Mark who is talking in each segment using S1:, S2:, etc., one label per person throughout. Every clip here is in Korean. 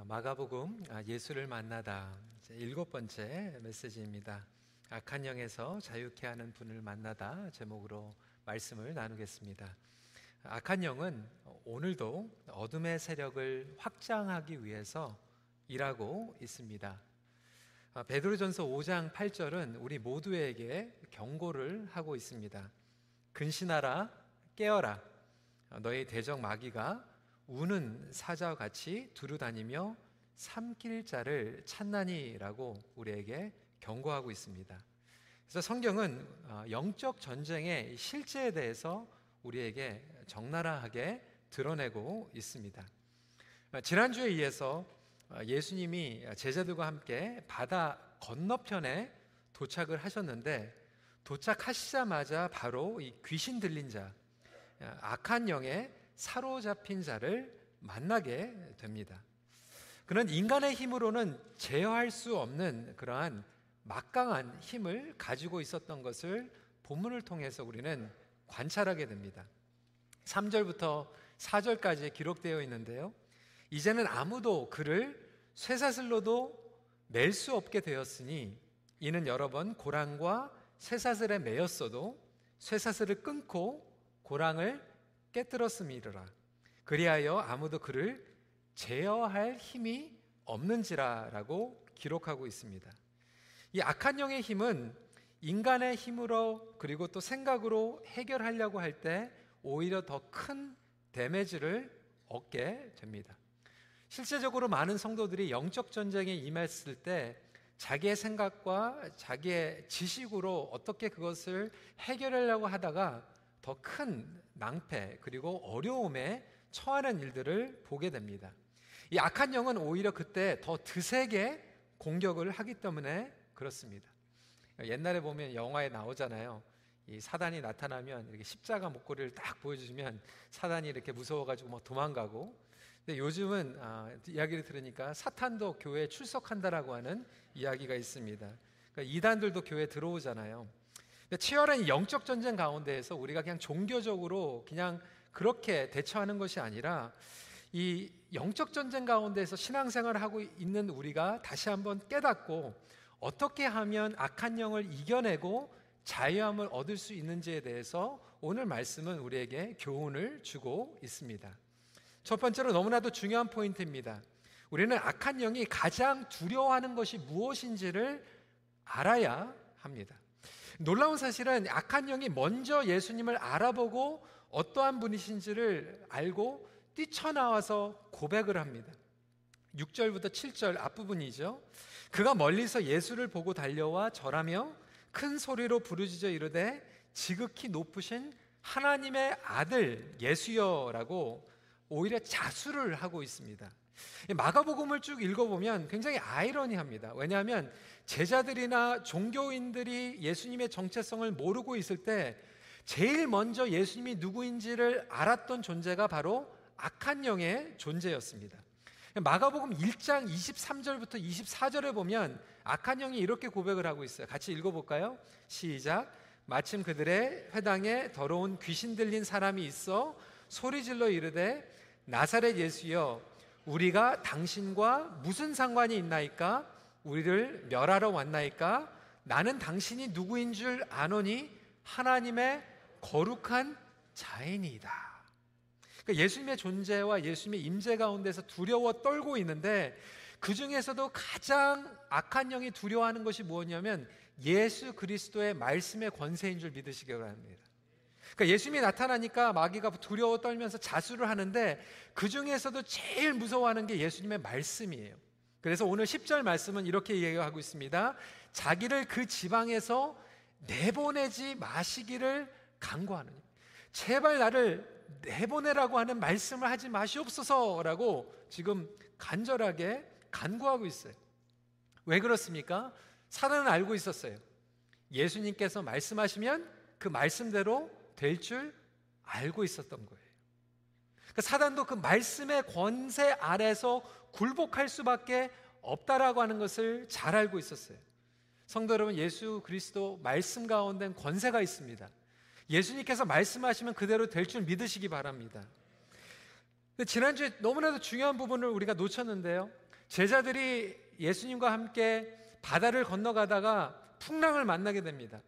S1: 아, 마가복음 아, 예수를 만나다 일곱 번째 메시지입니다. 악한 영에서 자유케 하는 분을 만나다 제목으로 말씀을 나누겠습니다. 악한 영은 오늘도 어둠의 세력을 확장하기 위해서 일하고 있습니다. 아, 베드로전서 5장 8절은 우리 모두에게 경고를 하고 있습니다. 근신하라 깨어라 너희 대적 마귀가 우는 사자와 같이 두루 다니며 삼킬 자를 찾나니라고 우리에게 경고하고 있습니다. 그래서 성경은 어, 영적 전쟁의 실제에 대해서 우리에게 적나라하게 드러내고 있습니다. 어, 지난주에 이어서 어, 예수님이 제자들과 함께 바다 건너편에 도착을 하셨는데 도착하시자마자 바로 이 귀신 들린 자, 악한 영에 사로잡힌 자를 만나게 됩니다. 그는 인간의 힘으로는 제어할 수 없는 그러한 막강한 힘을 가지고 있었던 것을 본문을 통해서 우리는 관찰하게 됩니다. 3절부터 4절까지 기록되어 있는데요. 이제는 아무도 그를 쇠사슬로도 낼수 없게 되었으니 이는 여러 번 고랑과 쇠사슬에 매였어도 쇠사슬을 끊고 고랑을 깨뜨렸음이라 그리하여 아무도 그를 제어할 힘이 없는지라라고 기록하고 있습니다. 이 악한 영의 힘은 인간의 힘으로 그리고 또 생각으로 해결하려고 할 때 오히려 더 큰 데미지를 얻게 됩니다. 실제적으로 많은 성도들이 영적 전쟁에 임했을 때 자기의 생각과 자기의 지식으로 어떻게 그것을 해결하려고 하다가 더 큰 낭패 그리고 어려움에 처하는 일들을 보게 됩니다. 이 악한 영은 오히려 그때 더 드세게 공격을 하기 때문에 그렇습니다. 옛날에 보면 영화에 나오잖아요. 이 사단이 나타나면 이렇게 십자가 목걸이를 딱 보여주면 사단이 이렇게 무서워가지고 막 도망가고. 근데 요즘은 아, 이야기를 들으니까 사탄도 교회에 출석한다라고 하는 이야기가 있습니다. 그러니까 이단들도 교회에 들어오잖아요. 치열한 영적 전쟁 가운데에서 우리가 그냥 종교적으로 그냥 그렇게 대처하는 것이 아니라 이 영적 전쟁 가운데에서 신앙생활을 하고 있는 우리가 다시 한번 깨닫고 어떻게 하면 악한 영을 이겨내고 자유함을 얻을 수 있는지에 대해서 오늘 말씀은 우리에게 교훈을 주고 있습니다. 첫 번째로 너무나도 중요한 포인트입니다. 우리는 악한 영이 가장 두려워하는 것이 무엇인지를 알아야 합니다. 놀라운 사실은 악한 영이 먼저 예수님을 알아보고 어떠한 분이신지를 알고 뛰쳐나와서 고백을 합니다. 6절부터 7절 앞부분이죠. 그가 멀리서 예수를 보고 달려와 절하며 큰 소리로 부르짖어 이르되 지극히 높으신 하나님의 아들 예수여라고 오히려 자수를 하고 있습니다. 마가복음을 쭉 읽어보면 굉장히 아이러니합니다. 왜냐하면 제자들이나 종교인들이 예수님의 정체성을 모르고 있을 때 제일 먼저 예수님이 누구인지를 알았던 존재가 바로 악한 영의 존재였습니다. 마가복음 1장 23절부터 24절에 보면 악한 영이 이렇게 고백을 하고 있어요. 같이 읽어볼까요? 시작. 마침 그들의 회당에 더러운 귀신 들린 사람이 있어 소리 질러 이르되 나사렛 예수여 우리가 당신과 무슨 상관이 있나이까? 우리를 멸하러 왔나이까? 나는 당신이 누구인 줄 아노니 하나님의 거룩한 자인이다. 그러니까 예수님의 존재와 예수님의 임재 가운데서 두려워 떨고 있는데 그 중에서도 가장 악한 영이 두려워하는 것이 무엇이냐면 예수 그리스도의 말씀의 권세인 줄 믿으시기 바랍니다. 그러니까 예수님이 나타나니까 마귀가 두려워 떨면서 자수를 하는데 그 중에서도 제일 무서워하는 게 예수님의 말씀이에요. 그래서 오늘 10절 말씀은 이렇게 얘기하고 있습니다. 자기를 그 지방에서 내보내지 마시기를 간구하느니 제발 나를 내보내라고 하는 말씀을 하지 마시옵소서라고 지금 간절하게 간구하고 있어요. 왜 그렇습니까? 사단은 알고 있었어요. 예수님께서 말씀하시면 그 말씀대로 될 줄 알고 있었던 거예요. 그러니까 사단도 그 말씀의 권세 아래서 굴복할 수밖에 없다라고 하는 것을 잘 알고 있었어요. 성도 여러분, 예수 그리스도 말씀 가운데 권세가 있습니다. 예수님께서 말씀하시면 그대로 될 줄 믿으시기 바랍니다. 지난주에 너무나도 중요한 부분을 우리가 놓쳤는데요. 제자들이 예수님과 함께 바다를 건너가다가 풍랑을 만나게 됩니다.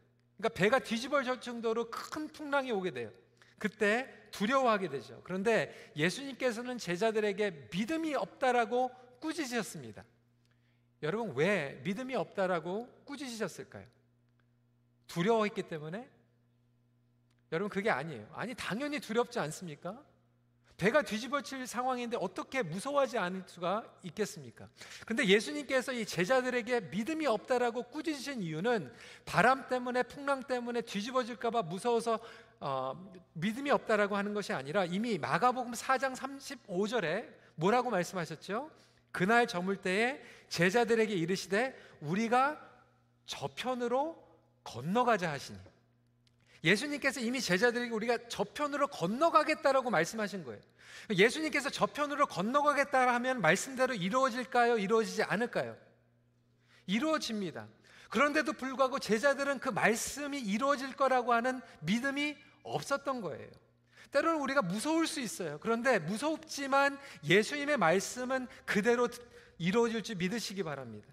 S1: 그러니까 배가 뒤집어질 정도로 큰 풍랑이 오게 돼요. 그때 두려워하게 되죠. 그런데 예수님께서는 제자들에게 믿음이 없다라고 꾸짖으셨습니다. 여러분 왜 믿음이 없다라고 꾸짖으셨을까요? 두려워했기 때문에? 여러분 그게 아니에요. 아니 당연히 두렵지 않습니까? 배가 뒤집어질 상황인데 어떻게 무서워하지 않을 수가 있겠습니까? 근데 예수님께서 이 제자들에게 믿음이 없다라고 꾸짖으신 이유는 바람 때문에 풍랑 때문에 뒤집어질까봐 무서워서 어, 믿음이 없다라고 하는 것이 아니라 이미 마가복음 4장 35절에 뭐라고 말씀하셨죠? 그날 저물 때에 제자들에게 이르시되 우리가 저편으로 건너가자 하시니 예수님께서 이미 제자들에게 우리가 저편으로 건너가겠다라고 말씀하신 거예요. 예수님께서 저편으로 건너가겠다 하면 말씀대로 이루어질까요? 이루어지지 않을까요? 이루어집니다. 그런데도 불구하고 제자들은 그 말씀이 이루어질 거라고 하는 믿음이 없었던 거예요. 때로는 우리가 무서울 수 있어요. 그런데 무섭지만 예수님의 말씀은 그대로 이루어질 줄 믿으시기 바랍니다.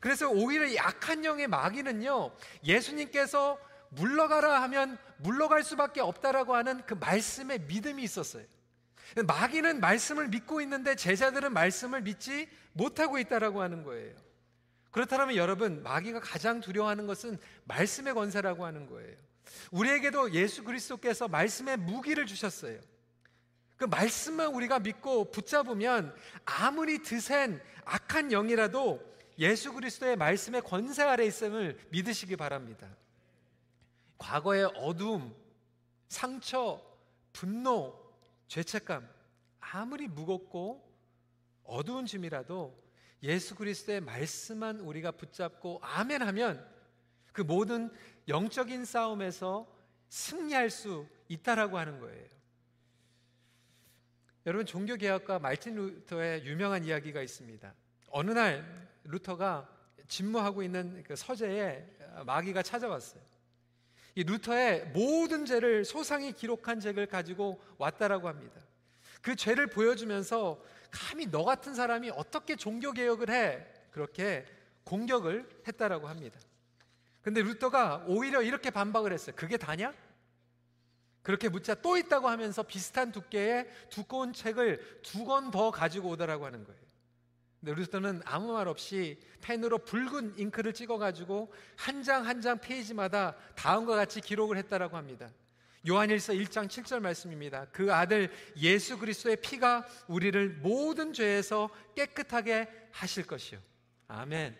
S1: 그래서 오히려 이 악한 영의 마귀는요, 예수님께서 물러가라 하면 물러갈 수밖에 없다라고 하는 그 말씀에 믿음이 있었어요. 마귀는 말씀을 믿고 있는데 제자들은 말씀을 믿지 못하고 있다라고 하는 거예요. 그렇다면 여러분, 마귀가 가장 두려워하는 것은 말씀의 권세라고 하는 거예요. 우리에게도 예수 그리스도께서 말씀의 무기를 주셨어요. 그 말씀만 우리가 믿고 붙잡으면 아무리 드센 악한 영이라도 예수 그리스도의 말씀의 권세 아래 있음을 믿으시기 바랍니다. 과거의 어두움, 상처, 분노, 죄책감 아무리 무겁고 어두운 짐이라도 예수 그리스도의 말씀만 우리가 붙잡고 아멘 하면 그 모든 영적인 싸움에서 승리할 수 있다라고 하는 거예요. 여러분 종교 개혁가 말틴 루터의 유명한 이야기가 있습니다. 어느 날 루터가 집무하고 있는 그 서재에 마귀가 찾아왔어요. 이 루터의 모든 죄를 소상히 기록한 책을 가지고 왔다라고 합니다. 그 죄를 보여주면서 감히 너 같은 사람이 어떻게 종교 개혁을 해? 그렇게 공격을 했다라고 합니다. 근데 루터가 오히려 이렇게 반박을 했어요. 그게 다냐? 그렇게 묻자 또 있다고 하면서 비슷한 두께의 두꺼운 책을 두 권 더 가지고 오더라고 하는 거예요. 근데 루터는 아무 말 없이 펜으로 붉은 잉크를 찍어가지고 한장 한 장 페이지마다 다음과 같이 기록을 했다라고 합니다. 요한일서 1장 7절 말씀입니다. 그 아들 예수 그리스도의 피가 우리를 모든 죄에서 깨끗하게 하실 것이요. 아멘.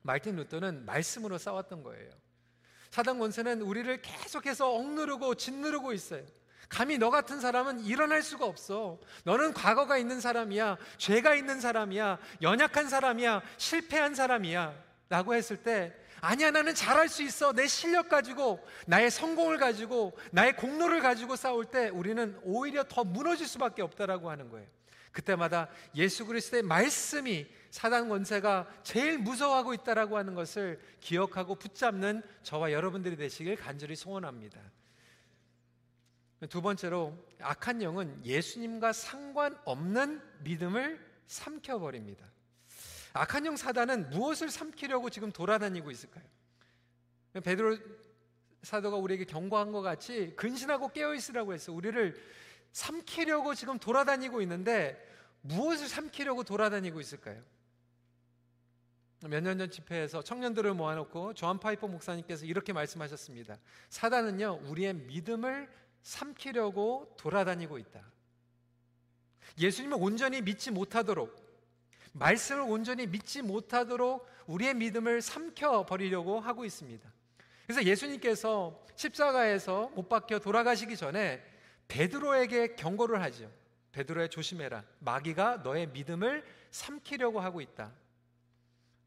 S1: 말틴 루터는 말씀으로 싸웠던 거예요. 사단 권세는 우리를 계속해서 억누르고 짓누르고 있어요. 감히 너 같은 사람은 일어날 수가 없어. 너는 과거가 있는 사람이야. 죄가 있는 사람이야. 연약한 사람이야. 실패한 사람이야. 라고 했을 때, 아니야, 나는 잘할 수 있어. 내 실력 가지고, 나의 성공을 가지고, 나의 공로를 가지고 싸울 때 우리는 오히려 더 무너질 수밖에 없다라고 하는 거예요. 그때마다 예수 그리스도의 말씀이 사단 권세가 제일 무서워하고 있다라고 하는 것을 기억하고 붙잡는 저와 여러분들이 되시길 간절히 소원합니다. 두 번째로 악한 영은 예수님과 상관없는 믿음을 삼켜버립니다. 악한 영 사단은 무엇을 삼키려고 지금 돌아다니고 있을까요? 베드로 사도가 우리에게 경고한 것 같이 근신하고 깨어 있으라고 했어. 우리를 삼키려고 지금 돌아다니고 있는데 무엇을 삼키려고 돌아다니고 있을까요? 몇 년 전 집회에서 청년들을 모아놓고 조한 파이퍼 목사님께서 이렇게 말씀하셨습니다. 사단은요, 우리의 믿음을 삼키려고 돌아다니고 있다. 예수님을 온전히 믿지 못하도록, 말씀을 온전히 믿지 못하도록 우리의 믿음을 삼켜버리려고 하고 있습니다. 그래서 예수님께서 십자가에서 못 박혀 돌아가시기 전에 베드로에게 경고를 하죠. 베드로에 조심해라. 마귀가 너의 믿음을 삼키려고 하고 있다.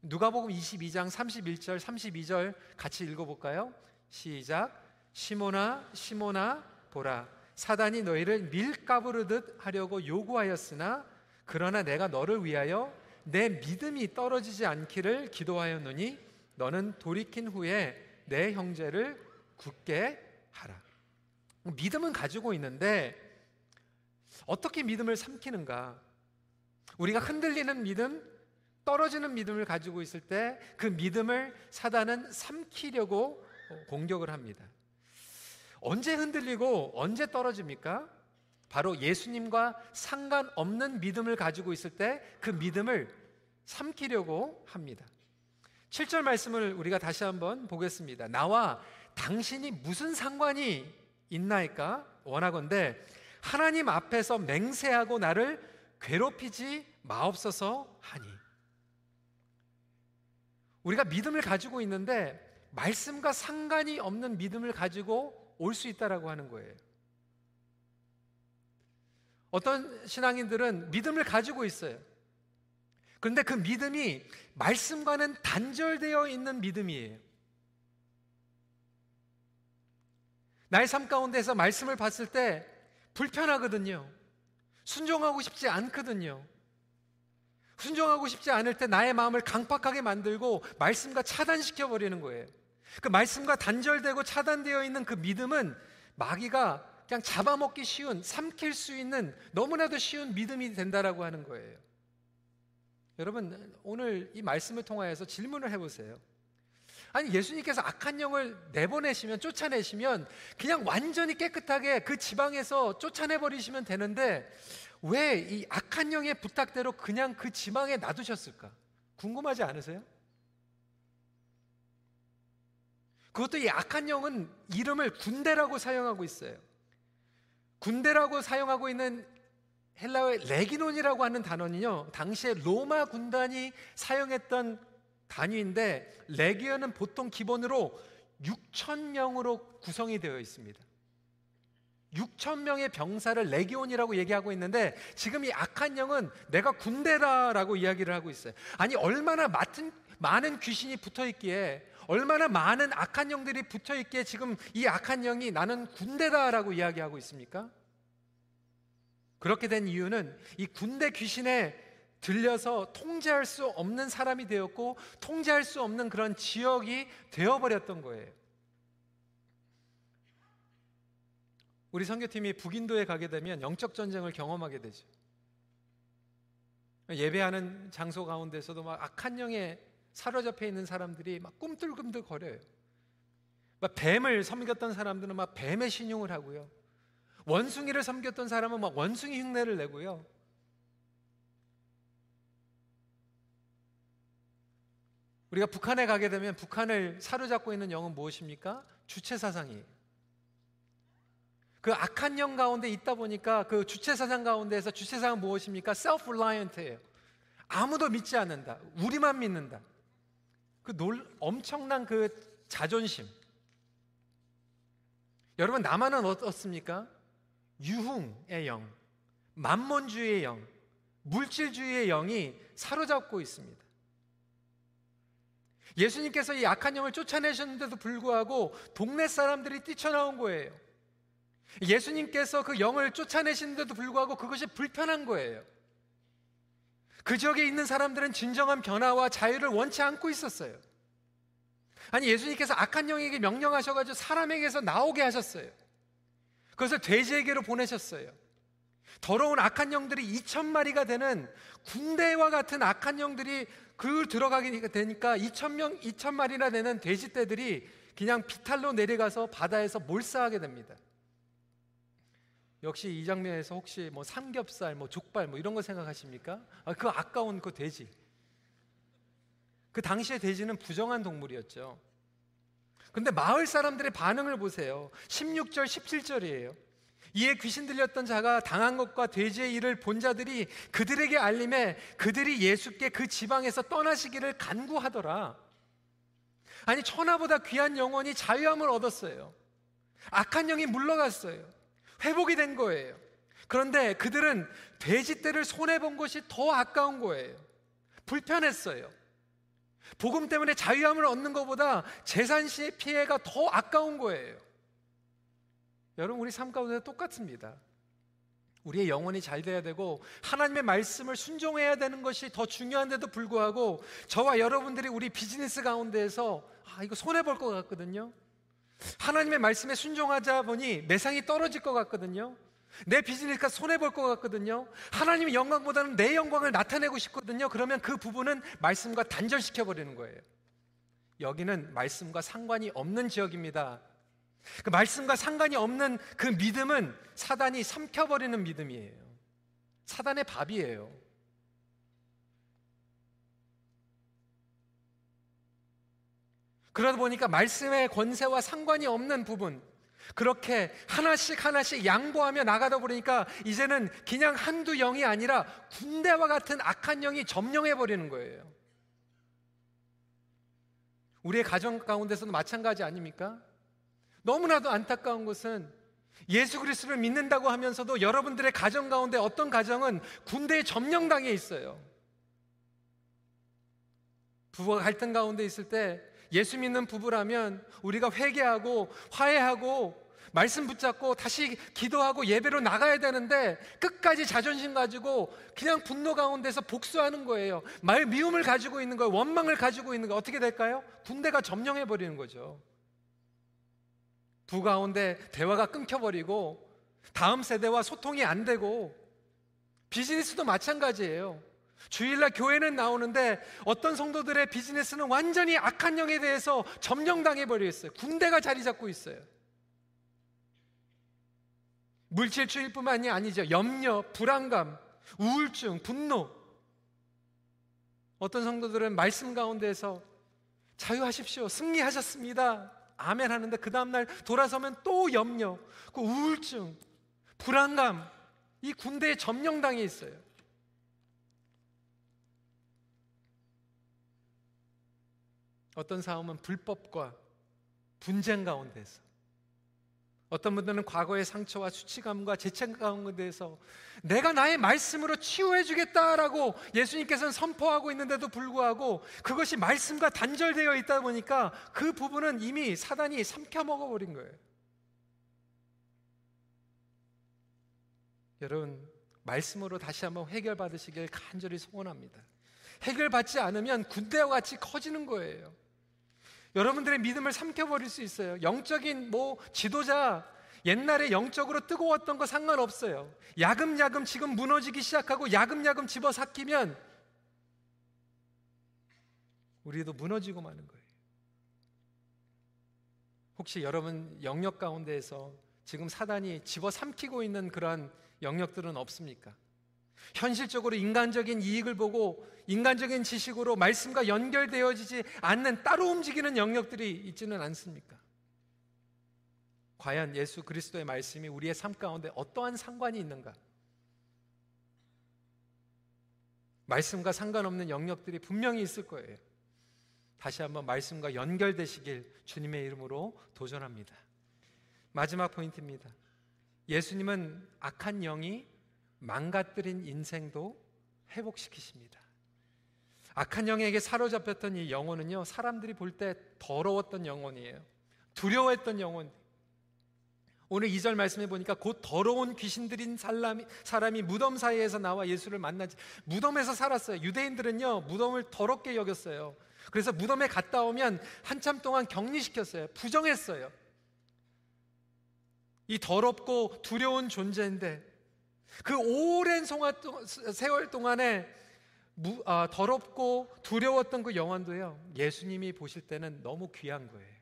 S1: 누가복음 22장 31절 32절 같이 읽어 볼까요? 시작. 시모나 시모나 보라 사단이 너희를 밀가부르듯 하려고 요구하였으나 그러나 내가 너를 위하여 내 믿음이 떨어지지 않기를 기도하였노니 너는 돌이킨 후에 내 형제를 굳게 하라. 믿음은 가지고 있는데 어떻게 믿음을 삼키는가? 우리가 흔들리는 믿음, 떨어지는 믿음을 가지고 있을 때 그 믿음을 사단은 삼키려고 공격을 합니다. 언제 흔들리고 언제 떨어집니까? 바로 예수님과 상관없는 믿음을 가지고 있을 때 그 믿음을 삼키려고 합니다. 7절 말씀을 우리가 다시 한번 보겠습니다. 나와 당신이 무슨 상관이 있나이까? 원하건대 하나님 앞에서 맹세하고 나를 괴롭히지 마옵소서 하니. 우리가 믿음을 가지고 있는데 말씀과 상관이 없는 믿음을 가지고 올 수 있다라고 하는 거예요. 어떤 신앙인들은 믿음을 가지고 있어요. 그런데 그 믿음이 말씀과는 단절되어 있는 믿음이에요. 나의 삶 가운데서 말씀을 봤을 때 불편하거든요. 순종하고 싶지 않거든요. 순종하고 싶지 않을 때 나의 마음을 강팍하게 만들고 말씀과 차단시켜 버리는 거예요. 그 말씀과 단절되고 차단되어 있는 그 믿음은 마귀가 그냥 잡아먹기 쉬운, 삼킬 수 있는 너무나도 쉬운 믿음이 된다라고 하는 거예요. 여러분, 오늘 이 말씀을 통하여서 질문을 해보세요. 아니, 예수님께서 악한 영을 내보내시면, 쫓아내시면, 그냥 완전히 깨끗하게 그 지방에서 쫓아내버리시면 되는데, 왜 이 악한 영의 부탁대로 그냥 그 지방에 놔두셨을까? 궁금하지 않으세요? 그것도 이 악한 영은 이름을 군대라고 사용하고 있어요. 군대라고 사용하고 있는 헬라어의 레기논이라고 하는 단어는요, 당시에 로마 군단이 사용했던 단위인데, 레기언은 보통 기본으로 6천 명으로 구성이 되어 있습니다. 6천 명의 병사를 레기온이라고 얘기하고 있는데 지금 이 악한 영은 내가 군대다라고 이야기를 하고 있어요. 아니 얼마나 많은 많은 귀신이 붙어 있기에 얼마나 많은 악한 영들이 붙어 있기에 지금 이 악한 영이 나는 군대다라고 이야기하고 있습니까? 그렇게 된 이유는 이 군대 귀신에 들려서 통제할 수 없는 사람이 되었고 통제할 수 없는 그런 지역이 되어버렸던 거예요. 우리 선교팀이 북인도에 가게 되면 영적 전쟁을 경험하게 되죠. 예배하는 장소 가운데서도 막 악한 영에 사로잡혀 있는 사람들이 막 꿈틀꿈틀 거려요. 막 뱀을 섬겼던 사람들은 막 뱀의 신용을 하고요. 원숭이를 섬겼던 사람은 막 원숭이 흉내를 내고요. 우리가 북한에 가게 되면 북한을 사로잡고 있는 영은 무엇입니까? 주체 사상이에요. 그 악한 영 가운데 있다 보니까 그 주체 사상 가운데에서 주체 사상은 무엇입니까? self-reliant예요. 아무도 믿지 않는다. 우리만 믿는다. 그 놀, 엄청난 그 자존심. 여러분 남한은 어떻습니까? 유흥의 영, 만몬주의의 영, 물질주의의 영이 사로잡고 있습니다. 예수님께서 이 악한 영을 쫓아내셨는데도 불구하고 동네 사람들이 뛰쳐나온 거예요. 예수님께서 그 영을 쫓아내시는데도 불구하고 그것이 불편한 거예요. 그 지역에 있는 사람들은 진정한 변화와 자유를 원치 않고 있었어요. 아니, 예수님께서 악한 영에게 명령하셔가지고 사람에게서 나오게 하셨어요. 그것을 돼지에게로 보내셨어요. 더러운 악한 영들이 2천 마리가 되는 군대와 같은 악한 영들이 그 들어가게 되니까 2천 명, 2천 마리나 되는 돼지떼들이 그냥 비탈로 내려가서 바다에서 몰사하게 됩니다. 역시 이 장면에서 혹시 뭐 삼겹살, 뭐 족발 뭐 이런 거 생각하십니까? 아, 그 아까운 그 돼지. 그 당시의 돼지는 부정한 동물이었죠. 근데 마을 사람들의 반응을 보세요. 16절, 17절이에요. 이에 귀신 들렸던 자가 당한 것과 돼지의 일을 본 자들이 그들에게 알림해 그들이 예수께 그 지방에서 떠나시기를 간구하더라. 아니, 천하보다 귀한 영혼이 자유함을 얻었어요. 악한 영이 물러갔어요. 회복이 된 거예요. 그런데 그들은 돼지 떼를 손해 본 것이 더 아까운 거예요. 불편했어요. 복음 때문에 자유함을 얻는 것보다 재산 시의 피해가 더 아까운 거예요. 여러분, 우리 삶 가운데 똑같습니다. 우리의 영혼이 잘 돼야 되고 하나님의 말씀을 순종해야 되는 것이 더 중요한데도 불구하고 저와 여러분들이 우리 비즈니스 가운데에서 아, 이거 손해 볼 것 같거든요. 하나님의 말씀에 순종하자 보니 매상이 떨어질 것 같거든요. 내 비즈니스가 손해볼 것 같거든요. 하나님의 영광보다는 내 영광을 나타내고 싶거든요. 그러면 그 부분은 말씀과 단절시켜버리는 거예요. 여기는 말씀과 상관이 없는 지역입니다. 그 말씀과 상관이 없는 그 믿음은 사단이 삼켜버리는 믿음이에요. 사단의 밥이에요. 그러다 보니까 말씀의 권세와 상관이 없는 부분, 그렇게 하나씩 하나씩 양보하며 나가다 보니까 이제는 그냥 한두 영이 아니라 군대와 같은 악한 영이 점령해 버리는 거예요. 우리의 가정 가운데서도 마찬가지 아닙니까? 너무나도 안타까운 것은 예수 그리스도를 믿는다고 하면서도 여러분들의 가정 가운데 어떤 가정은 군대에 점령당해 있어요. 부부가 갈등 가운데 있을 때 예수 믿는 부부라면 우리가 회개하고 화해하고 말씀 붙잡고 다시 기도하고 예배로 나가야 되는데 끝까지 자존심 가지고 그냥 분노 가운데서 복수하는 거예요. 말 미움을 가지고 있는 거예요. 원망을 가지고 있는 거 어떻게 될까요? 군대가 점령해 버리는 거죠. 부 가운데 대화가 끊겨 버리고 다음 세대와 소통이 안 되고 비즈니스도 마찬가지예요. 주일날 교회는 나오는데 어떤 성도들의 비즈니스는 완전히 악한 영에 대해서 점령당해 버렸어요. 군대가 자리 잡고 있어요. 물질주의뿐만이 아니죠. 염려, 불안감, 우울증, 분노. 어떤 성도들은 말씀 가운데서 자유하십시오. 승리하셨습니다. 아멘 하는데 그 다음날 돌아서면 또 염려, 그 우울증, 불안감, 이 군대에 점령당해 있어요. 어떤 싸움은 불법과 분쟁 가운데서 어떤 분들은 과거의 상처와 수치감과 죄책 가운데서 내가 나의 말씀으로 치유해 주겠다라고 예수님께서는 선포하고 있는데도 불구하고 그것이 말씀과 단절되어 있다 보니까 그 부분은 이미 사단이 삼켜 먹어 버린 거예요. 여러분 말씀으로 다시 한번 해결받으시길 간절히 소원합니다. 해결받지 않으면 군대와 같이 커지는 거예요. 여러분들의 믿음을 삼켜버릴 수 있어요. 영적인 뭐 지도자, 옛날에 영적으로 뜨거웠던 거 상관없어요. 야금야금 지금 무너지기 시작하고 야금야금 집어 삭히면 우리도 무너지고 마는 거예요. 혹시 여러분 영역 가운데에서 지금 사단이 집어 삼키고 있는 그러한 영역들은 없습니까? 현실적으로 인간적인 이익을 보고 인간적인 지식으로 말씀과 연결되어지지 않는 따로 움직이는 영역들이 있지는 않습니까? 과연 예수 그리스도의 말씀이 우리의 삶 가운데 어떠한 상관이 있는가? 말씀과 상관없는 영역들이 분명히 있을 거예요. 다시 한번 말씀과 연결되시길 주님의 이름으로 도전합니다. 마지막 포인트입니다. 예수님은 악한 영이 망가뜨린 인생도 회복시키십니다. 악한 영에게 사로잡혔던 이 영혼은요, 사람들이 볼 때 더러웠던 영혼이에요. 두려워했던 영혼. 오늘 2절 말씀해 보니까 곧 더러운 귀신들인 사람이, 사람이 무덤 사이에서 나와 예수를 만나지 무덤에서 살았어요. 유대인들은요 무덤을 더럽게 여겼어요. 그래서 무덤에 갔다 오면 한참 동안 격리시켰어요. 부정했어요. 이 더럽고 두려운 존재인데 그 오랜 세월 동안에 무, 아, 더럽고 두려웠던 그 영혼도요, 예수님이 보실 때는 너무 귀한 거예요.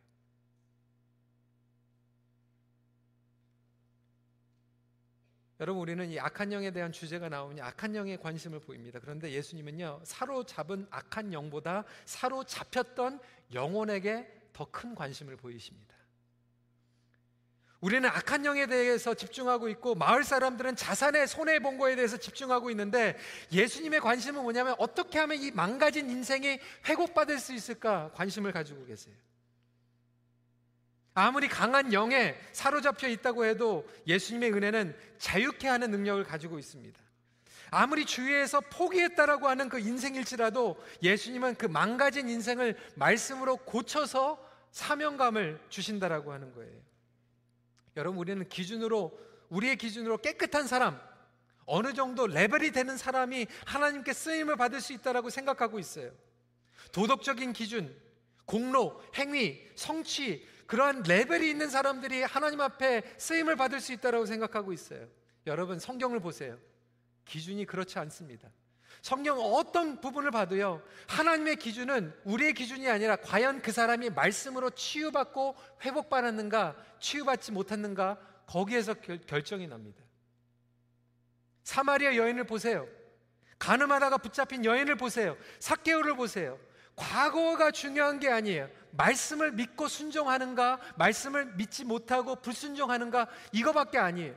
S1: 여러분, 우리는 이 악한 영에 대한 주제가 나오면 악한 영에 관심을 보입니다. 그런데 예수님은요, 사로잡은 악한 영보다 사로잡혔던 영혼에게 더 큰 관심을 보이십니다. 우리는 악한 영에 대해서 집중하고 있고 마을 사람들은 자산의 손해 본 거에 대해서 집중하고 있는데 예수님의 관심은 뭐냐면 어떻게 하면 이 망가진 인생이 회복받을 수 있을까 관심을 가지고 계세요. 아무리 강한 영에 사로잡혀 있다고 해도 예수님의 은혜는 자유케 하는 능력을 가지고 있습니다. 아무리 주위에서 포기했다라고 하는 그 인생일지라도 예수님은 그 망가진 인생을 말씀으로 고쳐서 사명감을 주신다라고 하는 거예요. 여러분 우리는 기준으로 우리의 기준으로 깨끗한 사람 어느 정도 레벨이 되는 사람이 하나님께 쓰임을 받을 수 있다라고 생각하고 있어요. 도덕적인 기준, 공로, 행위, 성취 그러한 레벨이 있는 사람들이 하나님 앞에 쓰임을 받을 수 있다라고 생각하고 있어요. 여러분 성경을 보세요. 기준이 그렇지 않습니다. 성경 어떤 부분을 봐도요, 하나님의 기준은 우리의 기준이 아니라 과연 그 사람이 말씀으로 치유받고 회복받았는가, 치유받지 못했는가, 거기에서 결, 결정이 납니다. 사마리아 여인을 보세요. 가늠하다가 붙잡힌 여인을 보세요. 사케오를 보세요. 과거가 중요한 게 아니에요. 말씀을 믿고 순종하는가, 말씀을 믿지 못하고 불순종하는가, 이거밖에 아니에요.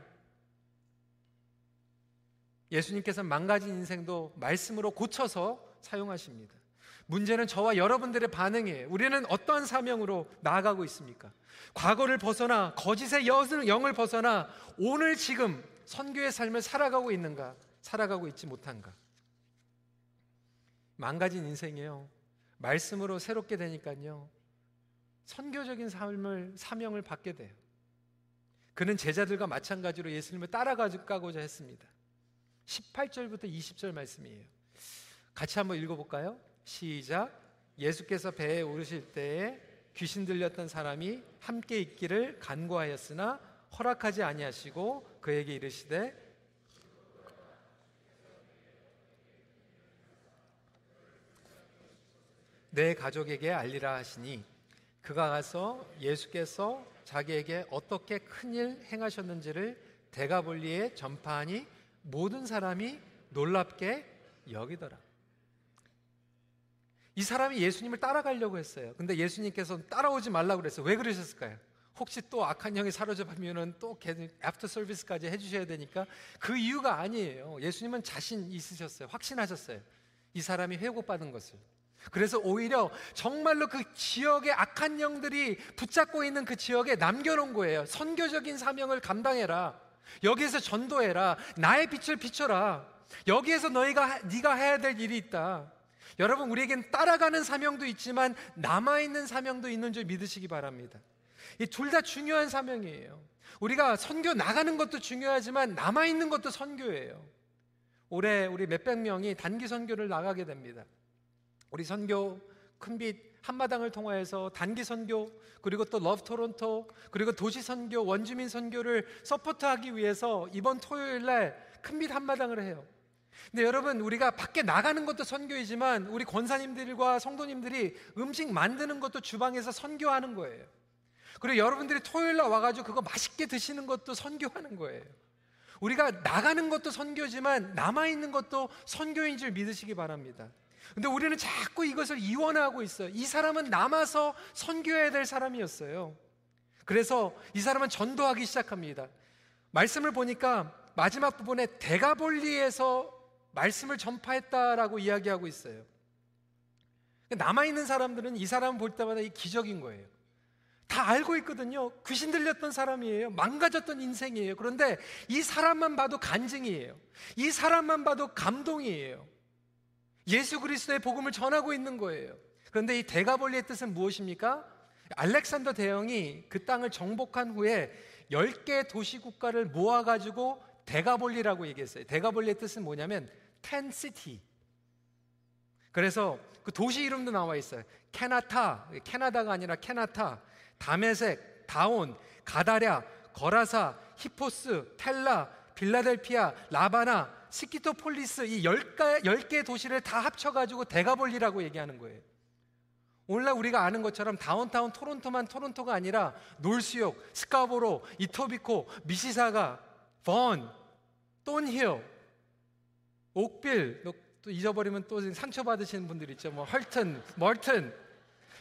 S1: 예수님께서 망가진 인생도 말씀으로 고쳐서 사용하십니다. 문제는 저와 여러분들의 반응이에요. 우리는 어떠한 사명으로 나아가고 있습니까? 과거를 벗어나 거짓의 영을 벗어나 오늘 지금 선교의 삶을 살아가고 있는가? 살아가고 있지 못한가? 망가진 인생이에요. 말씀으로 새롭게 되니까요. 선교적인 삶을 사명을 받게 돼요. 그는 제자들과 마찬가지로 예수님을 따라가고자 했습니다. 18절부터 20절 말씀이에요. 같이 한번 읽어볼까요? 시작. 예수께서 배에 오르실 때에 귀신 들렸던 사람이 함께 있기를 간구하였으나 허락하지 아니하시고 그에게 이르시되 내 가족에게 알리라 하시니 그가 가서 예수께서 자기에게 어떻게 큰일 행하셨는지를 데가볼리에 전파하니 모든 사람이 놀랍게 여기더라. 이 사람이 예수님을 따라가려고 했어요. 근데 예수님께서 따라오지 말라고 그랬어요. 왜 그러셨을까요? 혹시 또 악한 영이 사로잡히면은 또 애프터 서비스까지 해주셔야 되니까 그 이유가 아니에요. 예수님은 자신 있으셨어요. 확신하셨어요. 이 사람이 회복받은 것을. 그래서 오히려 정말로 그 지역의 악한 영들이 붙잡고 있는 그 지역에 남겨놓은 거예요. 선교적인 사명을 감당해라. 여기에서 전도해라. 나의 빛을 비춰라. 여기에서 너희가 네가 해야 될 일이 있다. 여러분 우리에겐 따라가는 사명도 있지만 남아 있는 사명도 있는 줄 믿으시기 바랍니다. 이 둘 다 중요한 사명이에요. 우리가 선교 나가는 것도 중요하지만 남아 있는 것도 선교예요. 올해 우리 몇백 명이 단기 선교를 나가게 됩니다. 우리 선교 큰빛 한마당을 통하여서 단기 선교 그리고 또 Love Toronto 그리고 도시 선교 원주민 선교를 support하기 위해서 이번 토요일 날 큰빛 한마당을 해요. 근데 여러분 우리가 밖에 나가는 것도 선교이지만 우리 권사님들과 성도님들이 음식 만드는 것도 주방에서 선교하는 거예요. 그리고 여러분들이 토요일 날 와가지고 그거 맛있게 드시는 것도 선교하는 거예요. 우리가 나가는 것도 선교지만 남아있는 것도 선교인 줄 믿으시기 바랍니다. 근데 우리는 자꾸 이것을 이원하고 있어요. 이 사람은 남아서 선교해야 될 사람이었어요. 그래서 이 사람은 전도하기 시작합니다. 말씀을 보니까 마지막 부분에 대가볼리에서 말씀을 전파했다라고 이야기하고 있어요. 남아있는 사람들은 이 사람 볼 때마다 이 기적인 거예요. 다 알고 있거든요. 귀신 들렸던 사람이에요. 망가졌던 인생이에요. 그런데 이 사람만 봐도 간증이에요. 이 사람만 봐도 감동이에요. 예수 그리스도의 복음을 전하고 있는 거예요. 그런데 이 대가볼리의 뜻은 무엇입니까? 알렉산더 대왕이 그 땅을 정복한 후에 10개 도시 국가를 모아 가지고 대가볼리라고 얘기했어요. 대가볼리의 뜻은 뭐냐면 텐 시티. 그래서 그 도시 이름도 나와 있어요. 카나타, 캐나다가 아니라 카나타, 다메색, 디온, 가다라, 거라사, 히포스, 펠라, 빌라델피아, 라파나, 스키토폴리스 이 10개, 10개 도시를 다 합쳐가지고 데가볼리라고 얘기하는 거예요. 오늘날 우리가 아는 것처럼 다운타운 토론토만 토론토가 아니라 노스욕, 스카보로, 이토비코, 미시사가, 번, 톤힐, 옥빌, 또 잊어버리면 또 상처받으시는 분들 있죠. 뭐 헐튼, 멀튼,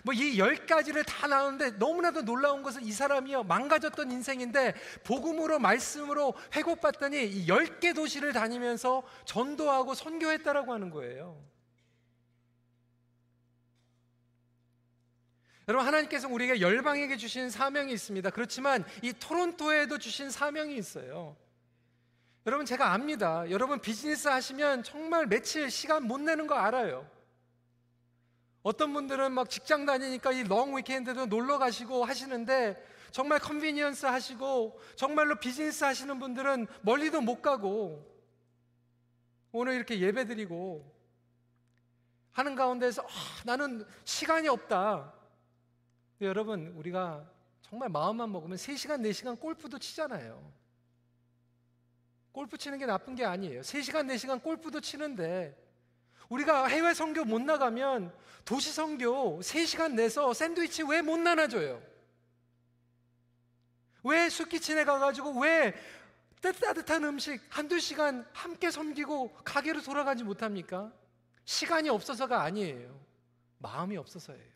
S1: 뭐 이 열 가지를 다 나오는데 너무나도 놀라운 것은 이 사람이요 망가졌던 인생인데 복음으로 말씀으로 회복받더니 이 열 개 도시를 다니면서 전도하고 선교했다라고 하는 거예요. 여러분 하나님께서 우리에게 열방에게 주신 사명이 있습니다. 그렇지만 이 토론토에도 주신 사명이 있어요. 여러분 제가 압니다. 여러분 비즈니스 하시면 정말 며칠 시간 못 내는 거 알아요. 어떤 분들은 막 직장 다니니까 이 long weekend도 놀러 가시고 하시는데 정말 convenience 하시고 정말로 비즈니스 하시는 분들은 멀리도 못 가고 오늘 이렇게 예배 드리고 하는 가운데서 아, 나는 시간이 없다. 여러분 우리가 정말 마음만 먹으면 3시간, 4시간 골프도 치잖아요. 골프 치는 게 나쁜 게 아니에요. 3시간, 4시간 골프도 치는데 우리가 해외 선교 못 나가면 도시 선교 3시간 내서 샌드위치 왜 못 나눠줘요? 왜 숲기친에 가가지고 왜 따뜻한 음식 한두 시간 함께 섬기고 가게로 돌아가지 못합니까? 시간이 없어서가 아니에요. 마음이 없어서예요.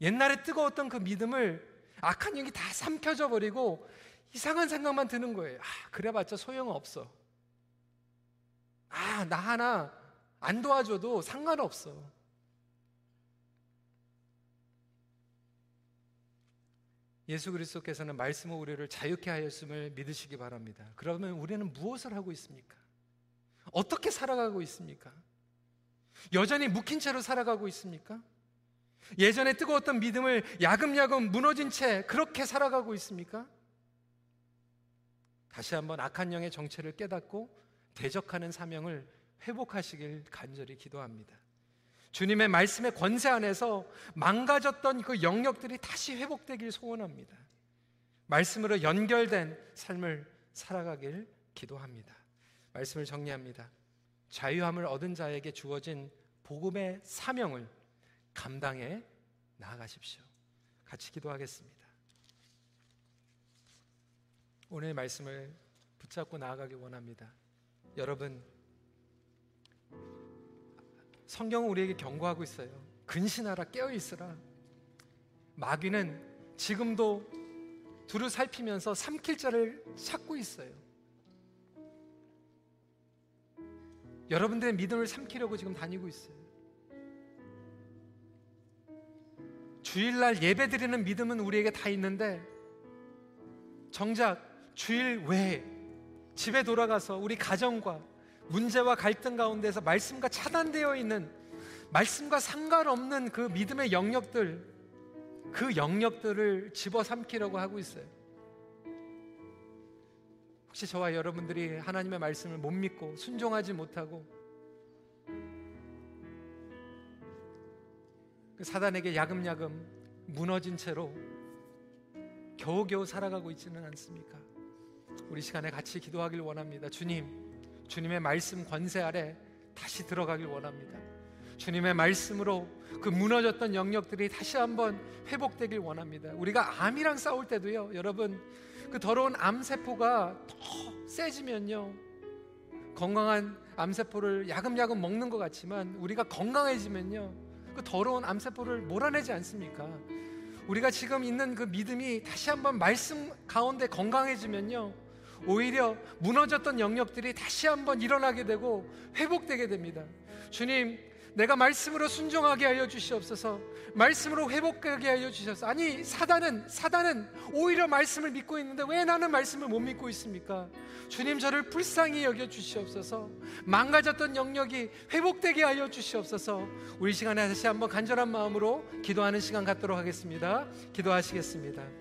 S1: 옛날에 뜨거웠던 그 믿음을 악한 영이 다 삼켜져 버리고 이상한 생각만 드는 거예요. 아, 그래봤자 소용없어. 아, 나 하나 안 도와줘도 상관없어. 예수 그리스도께서는 말씀으로 우리를 자유케 하였음을 믿으시기 바랍니다. 그러면 우리는 무엇을 하고 있습니까? 어떻게 살아가고 있습니까? 여전히 묵힌 채로 살아가고 있습니까? 예전에 뜨거웠던 믿음을 야금야금 무너진 채 그렇게 살아가고 있습니까? 다시 한번 악한 영의 정체를 깨닫고 대적하는 사명을 회복하시길 간절히 기도합니다. 주님의 말씀의 권세 안에서 망가졌던 그 영역들이 다시 회복되길 소원합니다. 말씀으로 연결된 삶을 살아가길 기도합니다. 말씀을 정리합니다. 자유함을 얻은 자에게 주어진 복음의 사명을 감당해 나아가십시오. 같이 기도하겠습니다. 오늘 말씀을 붙잡고 나아가기 원합니다. 여러분, 성경은 우리에게 경고하고 있어요. 근신하라, 깨어 있으라. 마귀는 지금도 두루 살피면서 삼킬 자를 찾고 있어요. 여러분들의 믿음을 삼키려고 지금 다니고 있어요. 주일날 예배 드리는 믿음은 우리에게 다 있는데 정작 주일 외에 집에 돌아가서 우리 가정과 문제와 갈등 가운데서 말씀과 차단되어 있는 말씀과 상관없는 그 믿음의 영역들 그 영역들을 집어삼키려고 하고 있어요. 혹시 저와 여러분들이 하나님의 말씀을 못 믿고 순종하지 못하고 그 사단에게 야금야금 무너진 채로 겨우겨우 살아가고 있지는 않습니까? 우리 시간에 같이 기도하길 원합니다. 주님, 주님의 말씀 권세 아래 다시 들어가길 원합니다. 주님의 말씀으로 그 무너졌던 영역들이 다시 한번 회복되길 원합니다. 우리가 암이랑 싸울 때도요, 여러분, 그 더러운 암세포가 더 세지면요, 건강한 암세포를 야금야금 먹는 것 같지만 우리가 건강해지면요, 그 더러운 암세포를 몰아내지 않습니까? 우리가 지금 있는 그 믿음이 다시 한번 말씀 가운데 건강해지면요, 오히려 무너졌던 영역들이 다시 한번 일어나게 되고 회복되게 됩니다. 주님, 내가 말씀으로 순종하게 하여 주시옵소서. 말씀으로 회복하게 하여 주셔서. 아니, 사단은 사단은 오히려 말씀을 믿고 있는데 왜 나는 말씀을 못 믿고 있습니까? 주님 저를 불쌍히 여겨 주시옵소서. 망가졌던 영역이 회복되게 하여 주시옵소서. 우리 시간에 다시 한번 간절한 마음으로 기도하는 시간 갖도록 하겠습니다. 기도하시겠습니다.